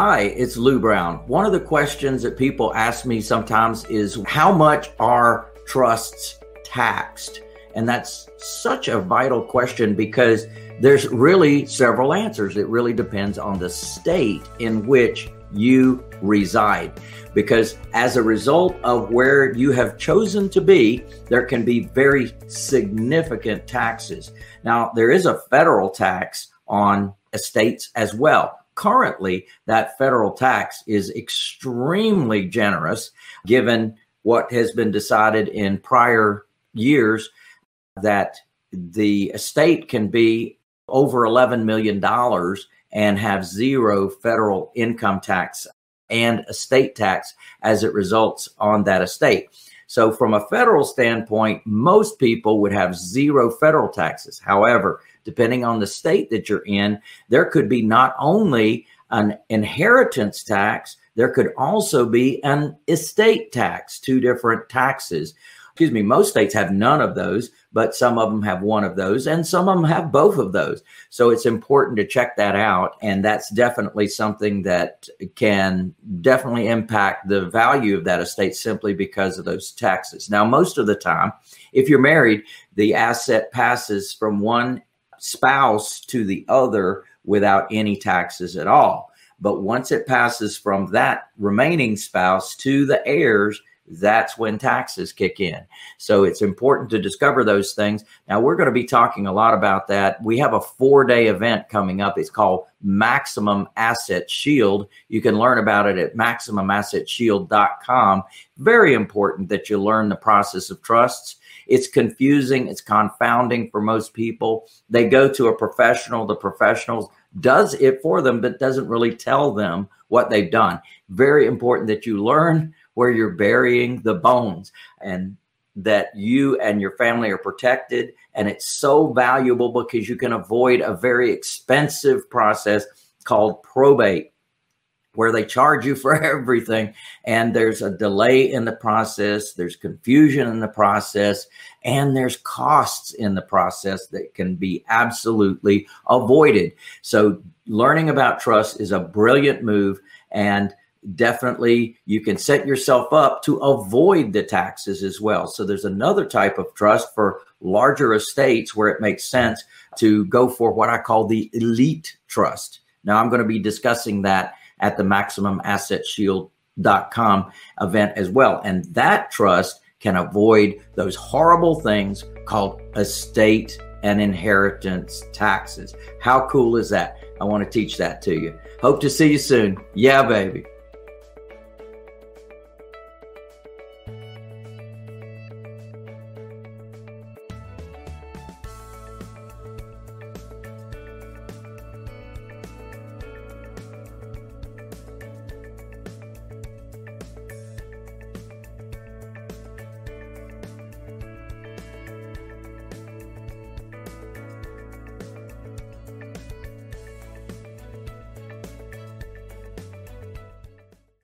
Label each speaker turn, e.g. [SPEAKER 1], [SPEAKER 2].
[SPEAKER 1] Hi, it's Lou Brown. One of the questions that people ask me sometimes is how much are trusts taxed? And that's such a vital question because there's really several answers. It really depends on the state in which you reside. Because as a result of where you have chosen to be, there can be very significant taxes. Now, there is a federal tax on estates as well currently that federal tax is extremely generous given what has been decided in prior years that the estate can be over $11 million and have zero federal income tax and estate tax as it results on that estate. So, from a federal standpoint, most people would have zero federal taxes. However, depending on the state that you're in, there could be not only an inheritance tax, there could also be an estate tax, two different taxes excuse me, most states have none of those, but some of them have one of those, and some of them have both of those. So it's important to check that out. And that's definitely something that can definitely impact the value of that estate simply because of those taxes. Now, most of the time, if you're married, the asset passes from one spouse to the other without any taxes at all. But once it passes from that remaining spouse to the heirs, that's when taxes kick in. So it's important to discover those things. Now, we're going to be talking a lot about that. We have a four day event coming up. It's called Maximum Asset Shield. You can learn about it at MaximumAssetShield.com. Very important that you learn the process of trusts. It's confusing, it's confounding for most people. They go to a professional, the professional does it for them, but doesn't really tell them what they've done. Very important that you learn where you're burying the bones and that you and your family are protected. And it's so valuable because you can avoid a very expensive process called probate, where they charge you for everything. And there's a delay in the process, there's confusion in the process, and there's costs in the process that can be absolutely avoided. So, learning about trust is a brilliant move. And definitely you can set yourself up to avoid the taxes as well. So there's another type of trust for larger estates where it makes sense to go for what I call the elite trust. Now I'm going to be discussing that at the maximumassetshield.com event as well. And that trust can avoid those horrible things called estate and inheritance taxes. How cool is that? I want to teach that to you. Hope to see you soon. Yeah, baby.